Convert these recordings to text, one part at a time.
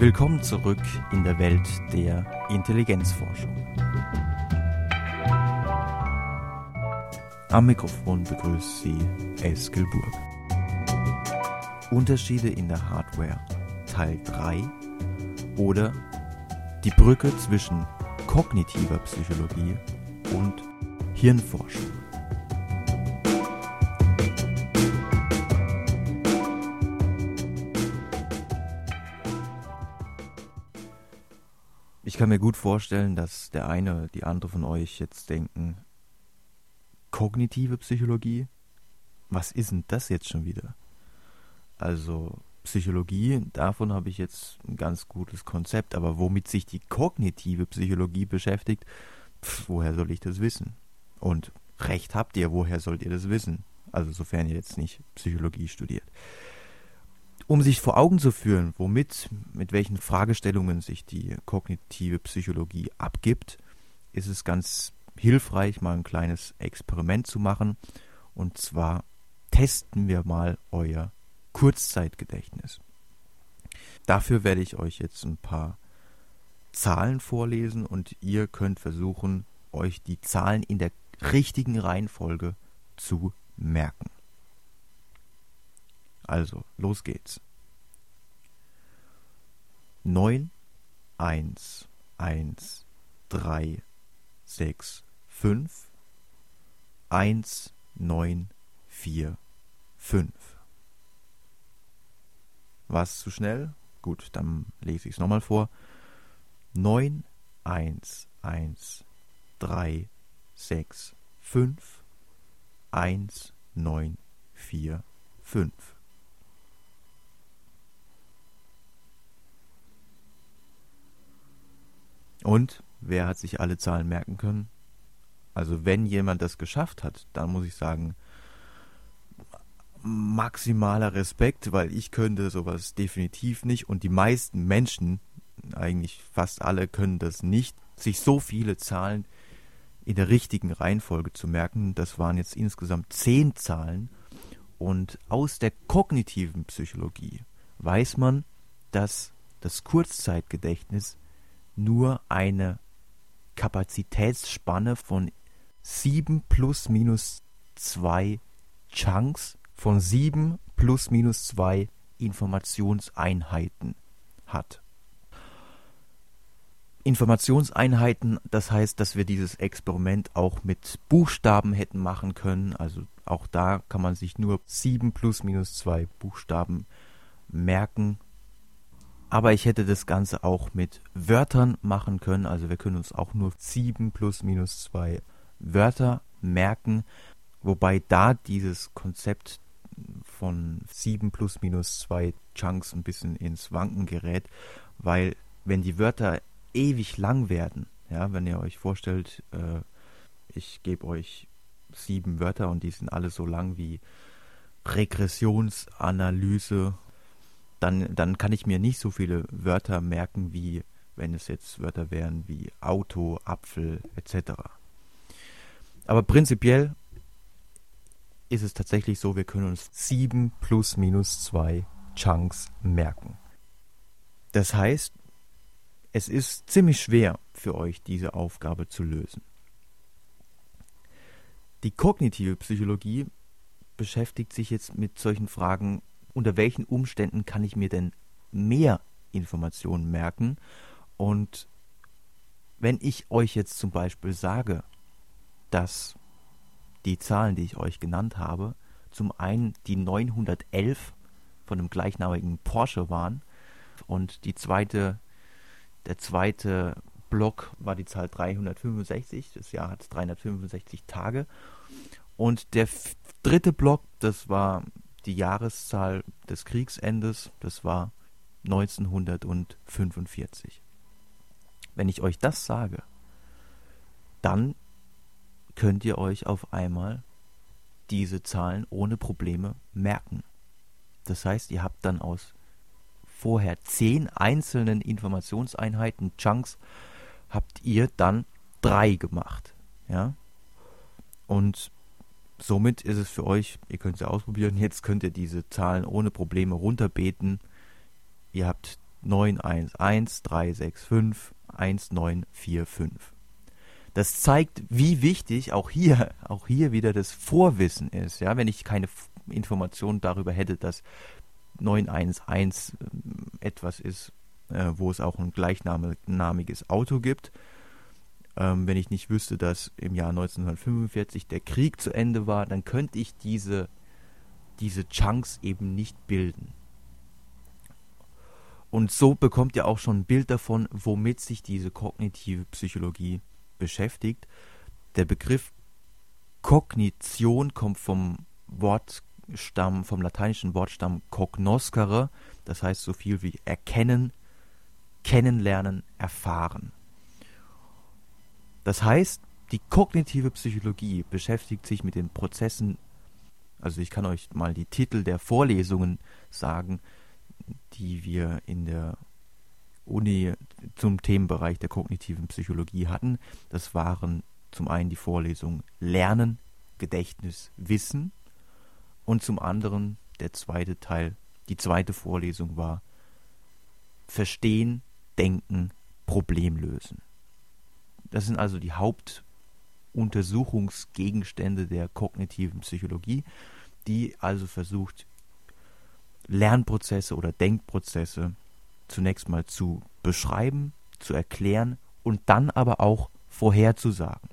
Willkommen zurück in der Welt der Intelligenzforschung. Am Mikrofon begrüßt Sie Eskel Burg. Unterschiede in der Hardware Teil 3 oder die Brücke zwischen kognitiver Psychologie und Hirnforschung. Ich kann mir gut vorstellen, dass der eine, die andere von euch jetzt denken, kognitive Psychologie? Was ist denn das jetzt schon wieder? Also Psychologie, davon habe ich jetzt ein ganz gutes Konzept, aber womit sich die kognitive Psychologie beschäftigt, pf, woher soll ich das wissen? Und recht habt ihr, woher sollt ihr das wissen? Also sofern ihr jetzt nicht Psychologie studiert. Um sich vor Augen zu führen, womit, mit welchen Fragestellungen sich die kognitive Psychologie abgibt, ist es ganz hilfreich, mal ein kleines Experiment zu machen. Und zwar testen wir mal euer Kurzzeitgedächtnis. Dafür werde ich euch jetzt ein paar Zahlen vorlesen und ihr könnt versuchen, euch die Zahlen in der richtigen Reihenfolge zu merken. Also, los geht's. 9, 1, 1, 3, 6, 5, 1, 9, 4, 5. War es zu schnell? Gut, dann lese ich es nochmal vor. 9, 1, 1, 3, 6, 5, 1, 9, 4, 5. Und wer hat sich alle Zahlen merken können? Also wenn jemand das geschafft hat, dann muss ich sagen, maximaler Respekt, weil ich könnte sowas definitiv nicht und die meisten Menschen, eigentlich fast alle, können das nicht, sich so viele Zahlen in der richtigen Reihenfolge zu merken. Das waren jetzt insgesamt zehn Zahlen und aus der kognitiven Psychologie weiß man, dass das Kurzzeitgedächtnis nur eine Kapazitätsspanne von 7 plus minus 2 Chunks von 7 plus minus 2 Informationseinheiten hat. Informationseinheiten, das heißt, dass wir dieses Experiment auch mit Buchstaben hätten machen können. Also auch da kann man sich nur 7 plus minus 2 Buchstaben merken aber ich hätte das Ganze auch mit Wörtern machen können. Also wir können uns auch nur 7 plus minus 2 Wörter merken. Wobei da dieses Konzept von 7 plus minus 2 Chunks ein bisschen ins Wanken gerät. Weil wenn die Wörter ewig lang werden, ja, wenn ihr euch vorstellt, äh, ich gebe euch sieben Wörter und die sind alle so lang wie Regressionsanalyse dann, dann kann ich mir nicht so viele Wörter merken, wie wenn es jetzt Wörter wären wie Auto, Apfel etc. Aber prinzipiell ist es tatsächlich so, wir können uns 7 plus minus 2 Chunks merken. Das heißt, es ist ziemlich schwer für euch, diese Aufgabe zu lösen. Die kognitive Psychologie beschäftigt sich jetzt mit solchen Fragen unter welchen Umständen kann ich mir denn mehr Informationen merken? Und wenn ich euch jetzt zum Beispiel sage, dass die Zahlen, die ich euch genannt habe, zum einen die 911 von dem gleichnamigen Porsche waren und die zweite, der zweite Block war die Zahl 365, das Jahr hat 365 Tage und der dritte Block, das war die Jahreszahl des Kriegsendes, das war 1945. Wenn ich euch das sage, dann könnt ihr euch auf einmal diese Zahlen ohne Probleme merken. Das heißt, ihr habt dann aus vorher zehn einzelnen Informationseinheiten, Chunks, habt ihr dann drei gemacht. Ja? Und somit ist es für euch, ihr könnt es ja ausprobieren, jetzt könnt ihr diese Zahlen ohne Probleme runterbeten. Ihr habt 911365 1945. Das zeigt, wie wichtig auch hier, auch hier wieder das Vorwissen ist. Ja, wenn ich keine Informationen darüber hätte, dass 911 ähm, etwas ist, äh, wo es auch ein gleichnamiges Auto gibt, ähm, wenn ich nicht wüsste, dass im Jahr 1945 der Krieg zu Ende war, dann könnte ich diese, diese Chunks eben nicht bilden. Und so bekommt ihr auch schon ein Bild davon, womit sich diese kognitive Psychologie beschäftigt. Der Begriff Kognition kommt vom Wortstamm, vom lateinischen Wortstamm cognoscere, das heißt so viel wie erkennen, kennenlernen, erfahren. Das heißt, die kognitive Psychologie beschäftigt sich mit den Prozessen, also ich kann euch mal die Titel der Vorlesungen sagen, die wir in der Uni zum Themenbereich der kognitiven Psychologie hatten. Das waren zum einen die Vorlesung Lernen, Gedächtnis, Wissen und zum anderen der zweite Teil, die zweite Vorlesung war Verstehen, Denken, Problem lösen. Das sind also die Hauptuntersuchungsgegenstände der kognitiven Psychologie, die also versucht, Lernprozesse oder Denkprozesse zunächst mal zu beschreiben, zu erklären und dann aber auch vorherzusagen.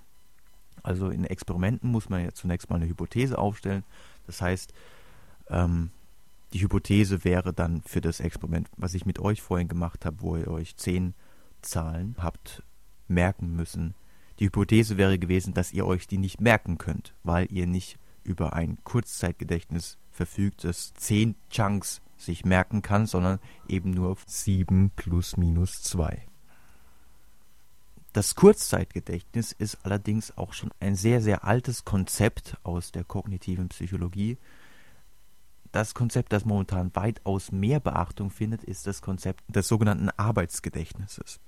Also in Experimenten muss man ja zunächst mal eine Hypothese aufstellen. Das heißt, ähm, die Hypothese wäre dann für das Experiment, was ich mit euch vorhin gemacht habe, wo ihr euch zehn Zahlen habt merken müssen. Die Hypothese wäre gewesen, dass ihr euch die nicht merken könnt, weil ihr nicht über ein Kurzzeitgedächtnis verfügt, das zehn Chunks sich merken kann, sondern eben nur 7 plus minus 2. Das Kurzzeitgedächtnis ist allerdings auch schon ein sehr, sehr altes Konzept aus der kognitiven Psychologie. Das Konzept, das momentan weitaus mehr Beachtung findet, ist das Konzept des sogenannten Arbeitsgedächtnisses.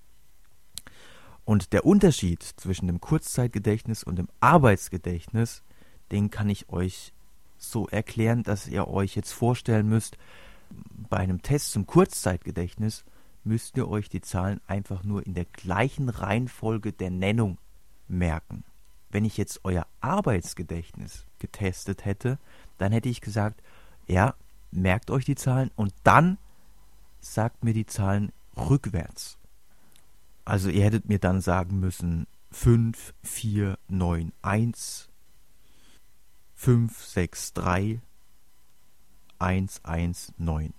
Und der Unterschied zwischen dem Kurzzeitgedächtnis und dem Arbeitsgedächtnis, den kann ich euch so erklären, dass ihr euch jetzt vorstellen müsst, bei einem Test zum Kurzzeitgedächtnis müsst ihr euch die Zahlen einfach nur in der gleichen Reihenfolge der Nennung merken. Wenn ich jetzt euer Arbeitsgedächtnis getestet hätte, dann hätte ich gesagt, ja, merkt euch die Zahlen und dann sagt mir die Zahlen rückwärts. Also ihr hättet mir dann sagen müssen 5, 4, 9, 1, 5, 6, 3, 119.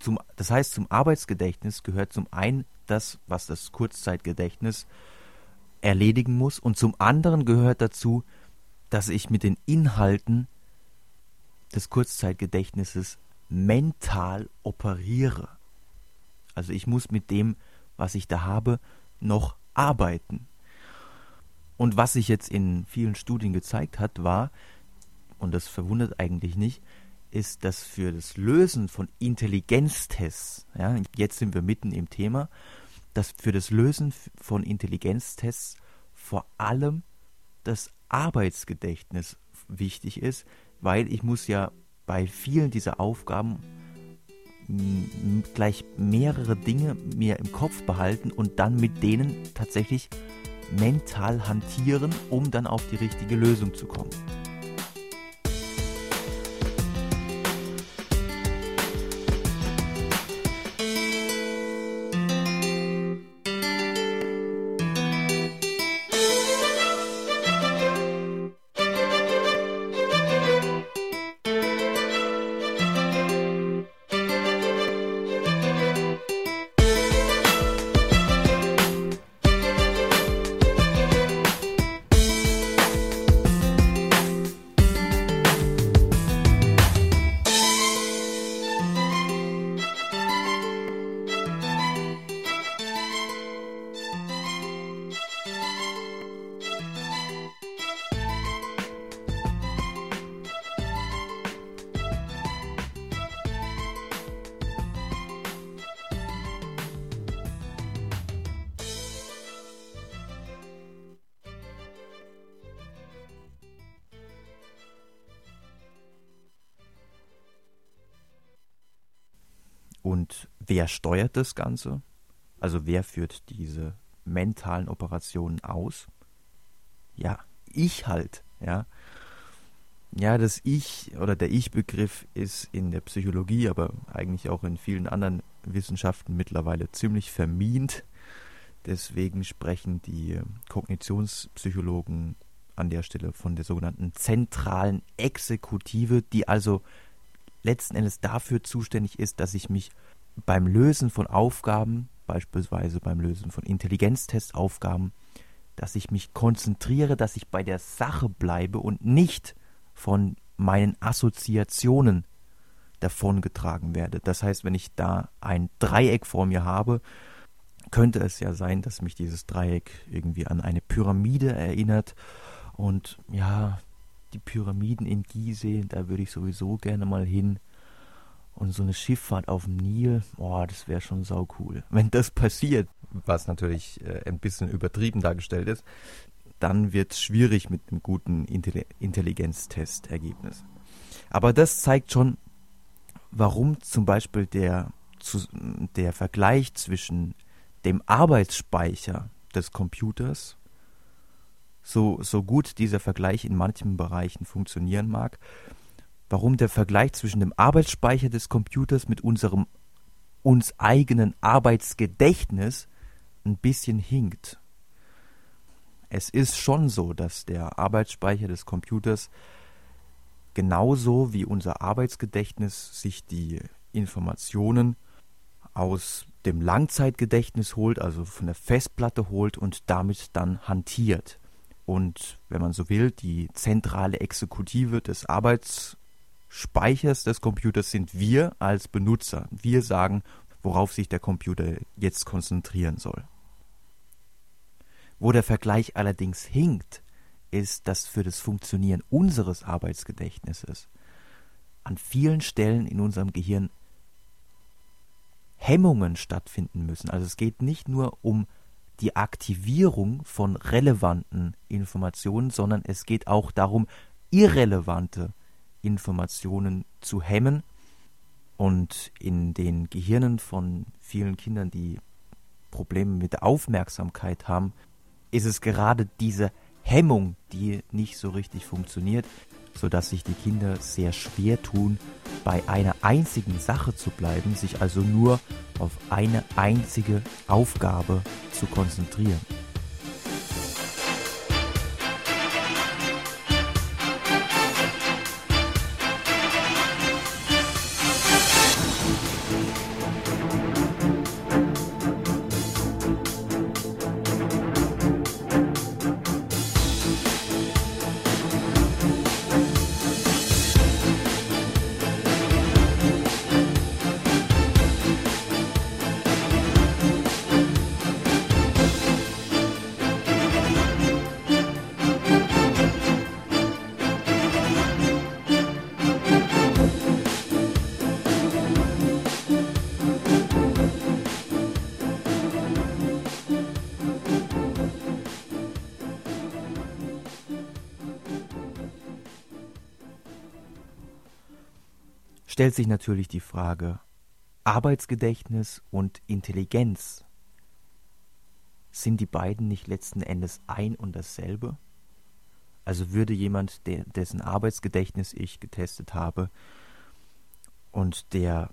Zum, das heißt, zum Arbeitsgedächtnis gehört zum einen das, was das Kurzzeitgedächtnis erledigen muss, und zum anderen gehört dazu, dass ich mit den Inhalten des Kurzzeitgedächtnisses mental operiere. Also ich muss mit dem, was ich da habe, noch arbeiten. Und was sich jetzt in vielen Studien gezeigt hat, war, und das verwundert eigentlich nicht, ist, dass für das Lösen von Intelligenztests, ja, jetzt sind wir mitten im Thema, dass für das Lösen von Intelligenztests vor allem das Arbeitsgedächtnis wichtig ist, weil ich muss ja bei vielen dieser Aufgaben gleich mehrere Dinge mir im Kopf behalten und dann mit denen tatsächlich mental hantieren, um dann auf die richtige Lösung zu kommen. Und wer steuert das Ganze? Also wer führt diese mentalen Operationen aus? Ja, ich halt, ja. Ja, das Ich oder der Ich-Begriff ist in der Psychologie, aber eigentlich auch in vielen anderen Wissenschaften mittlerweile ziemlich vermint. Deswegen sprechen die Kognitionspsychologen an der Stelle von der sogenannten zentralen Exekutive, die also letzten Endes dafür zuständig ist, dass ich mich beim Lösen von Aufgaben, beispielsweise beim Lösen von Intelligenztestaufgaben, dass ich mich konzentriere, dass ich bei der Sache bleibe und nicht von meinen Assoziationen davongetragen werde. Das heißt, wenn ich da ein Dreieck vor mir habe, könnte es ja sein, dass mich dieses Dreieck irgendwie an eine Pyramide erinnert. Und ja, die Pyramiden in Gizeh, da würde ich sowieso gerne mal hin. Und so eine Schifffahrt auf dem Nil, boah, das wäre schon sau cool. Wenn das passiert, was natürlich äh, ein bisschen übertrieben dargestellt ist, dann wird es schwierig mit einem guten Intelligenztestergebnis. Aber das zeigt schon, warum zum Beispiel der, zu, der Vergleich zwischen dem Arbeitsspeicher des Computers, so, so gut dieser Vergleich in manchen Bereichen funktionieren mag, warum der Vergleich zwischen dem Arbeitsspeicher des Computers mit unserem uns eigenen Arbeitsgedächtnis ein bisschen hinkt es ist schon so, dass der Arbeitsspeicher des Computers genauso wie unser Arbeitsgedächtnis sich die Informationen aus dem Langzeitgedächtnis holt, also von der Festplatte holt und damit dann hantiert. Und wenn man so will, die zentrale Exekutive des Arbeitsspeichers des Computers sind wir als Benutzer. Wir sagen, worauf sich der Computer jetzt konzentrieren soll. Wo der Vergleich allerdings hinkt, ist, dass für das Funktionieren unseres Arbeitsgedächtnisses an vielen Stellen in unserem Gehirn Hemmungen stattfinden müssen. Also es geht nicht nur um die Aktivierung von relevanten Informationen, sondern es geht auch darum, irrelevante Informationen zu hemmen. Und in den Gehirnen von vielen Kindern, die Probleme mit der Aufmerksamkeit haben, ist es gerade diese Hemmung, die nicht so richtig funktioniert, sodass sich die Kinder sehr schwer tun, bei einer einzigen Sache zu bleiben, sich also nur auf eine einzige Aufgabe zu konzentrieren. Stellt sich natürlich die Frage, Arbeitsgedächtnis und Intelligenz, sind die beiden nicht letzten Endes ein und dasselbe? Also würde jemand, der, dessen Arbeitsgedächtnis ich getestet habe und der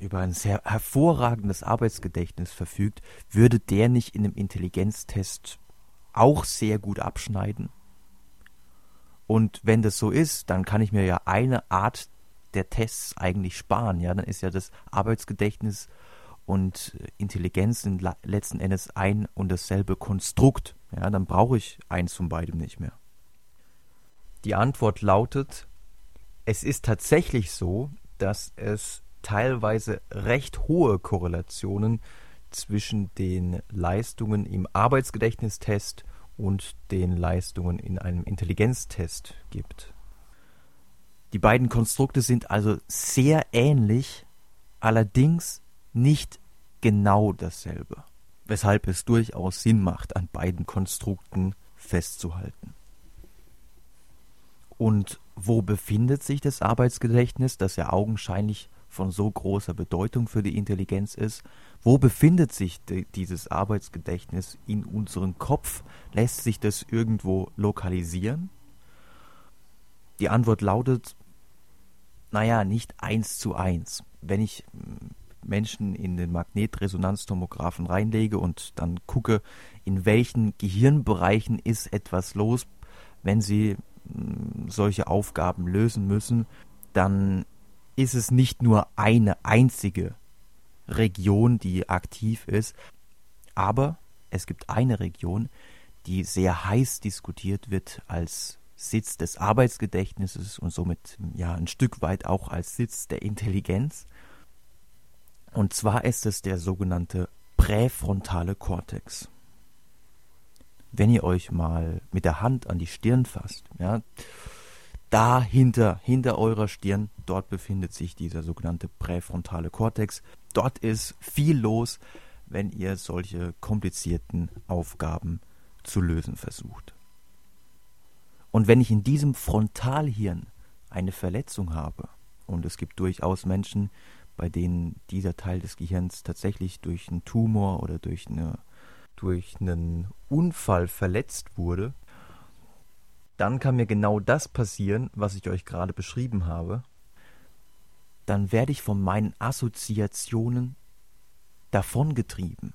über ein sehr hervorragendes Arbeitsgedächtnis verfügt, würde der nicht in einem Intelligenztest auch sehr gut abschneiden? Und wenn das so ist, dann kann ich mir ja eine Art der Tests eigentlich sparen. Ja, dann ist ja das Arbeitsgedächtnis und Intelligenz sind letzten Endes ein und dasselbe Konstrukt. Ja, dann brauche ich eins von beidem nicht mehr. Die Antwort lautet, es ist tatsächlich so, dass es teilweise recht hohe Korrelationen zwischen den Leistungen im Arbeitsgedächtnistest und den Leistungen in einem Intelligenztest gibt. Die beiden Konstrukte sind also sehr ähnlich, allerdings nicht genau dasselbe, weshalb es durchaus Sinn macht, an beiden Konstrukten festzuhalten. Und wo befindet sich das Arbeitsgedächtnis, das ja augenscheinlich von so großer Bedeutung für die Intelligenz ist? Wo befindet sich dieses Arbeitsgedächtnis in unserem Kopf? Lässt sich das irgendwo lokalisieren? Die Antwort lautet, naja, nicht eins zu eins. Wenn ich Menschen in den Magnetresonanztomographen reinlege und dann gucke, in welchen Gehirnbereichen ist etwas los, wenn sie mm, solche Aufgaben lösen müssen, dann ist es nicht nur eine einzige Region, die aktiv ist, aber es gibt eine Region, die sehr heiß diskutiert wird als Sitz des Arbeitsgedächtnisses und somit ja ein Stück weit auch als Sitz der Intelligenz. Und zwar ist es der sogenannte präfrontale Kortex. Wenn ihr euch mal mit der Hand an die Stirn fasst, ja, dahinter, hinter eurer Stirn, dort befindet sich dieser sogenannte präfrontale Kortex. Dort ist viel los, wenn ihr solche komplizierten Aufgaben zu lösen versucht. Und wenn ich in diesem Frontalhirn eine Verletzung habe, und es gibt durchaus Menschen, bei denen dieser Teil des Gehirns tatsächlich durch einen Tumor oder durch, eine, durch einen Unfall verletzt wurde, dann kann mir genau das passieren, was ich euch gerade beschrieben habe. Dann werde ich von meinen Assoziationen davongetrieben.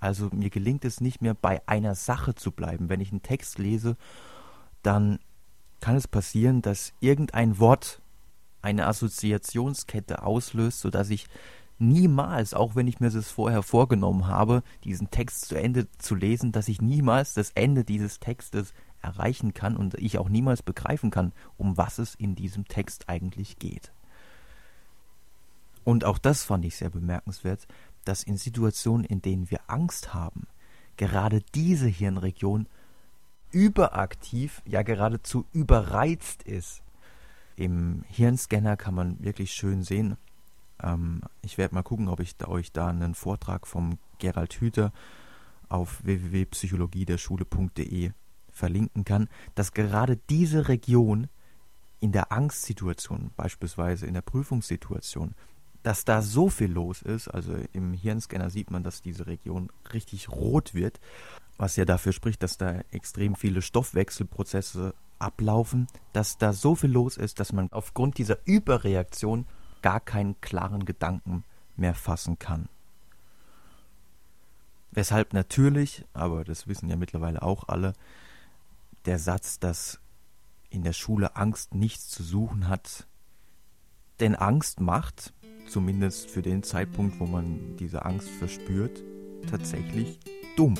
Also mir gelingt es nicht mehr bei einer Sache zu bleiben. Wenn ich einen Text lese, dann kann es passieren, dass irgendein Wort eine Assoziationskette auslöst, sodass ich niemals, auch wenn ich mir das vorher vorgenommen habe, diesen Text zu Ende zu lesen, dass ich niemals das Ende dieses Textes erreichen kann und ich auch niemals begreifen kann, um was es in diesem Text eigentlich geht. Und auch das fand ich sehr bemerkenswert, dass in Situationen, in denen wir Angst haben, gerade diese Hirnregion überaktiv, ja geradezu überreizt ist. Im Hirnscanner kann man wirklich schön sehen. Ähm, ich werde mal gucken, ob ich da, euch da einen Vortrag vom Gerald Hüther auf www.psychologiederschule.de verlinken kann, dass gerade diese Region in der Angstsituation, beispielsweise in der Prüfungssituation, dass da so viel los ist, also im Hirnscanner sieht man, dass diese Region richtig rot wird, was ja dafür spricht, dass da extrem viele Stoffwechselprozesse ablaufen, dass da so viel los ist, dass man aufgrund dieser Überreaktion gar keinen klaren Gedanken mehr fassen kann. Weshalb natürlich, aber das wissen ja mittlerweile auch alle, der Satz, dass in der Schule Angst nichts zu suchen hat, denn Angst macht, zumindest für den Zeitpunkt, wo man diese Angst verspürt, tatsächlich dumm.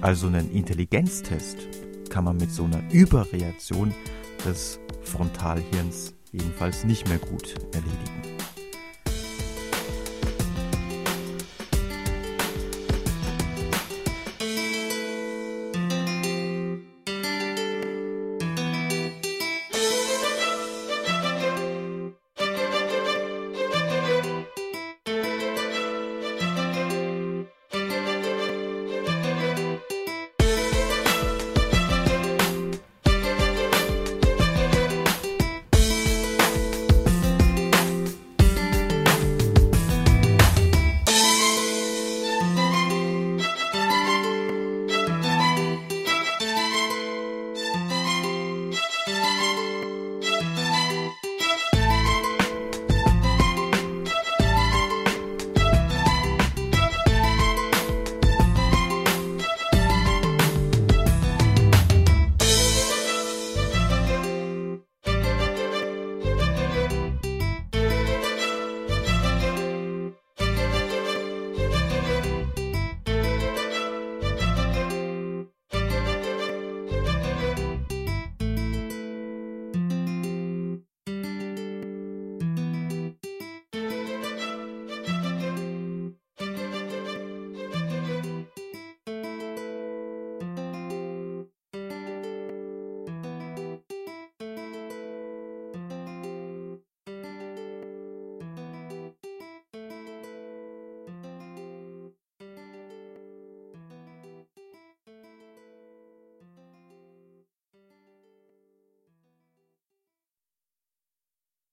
Also einen Intelligenztest kann man mit so einer Überreaktion des Frontalhirns jedenfalls nicht mehr gut erledigen.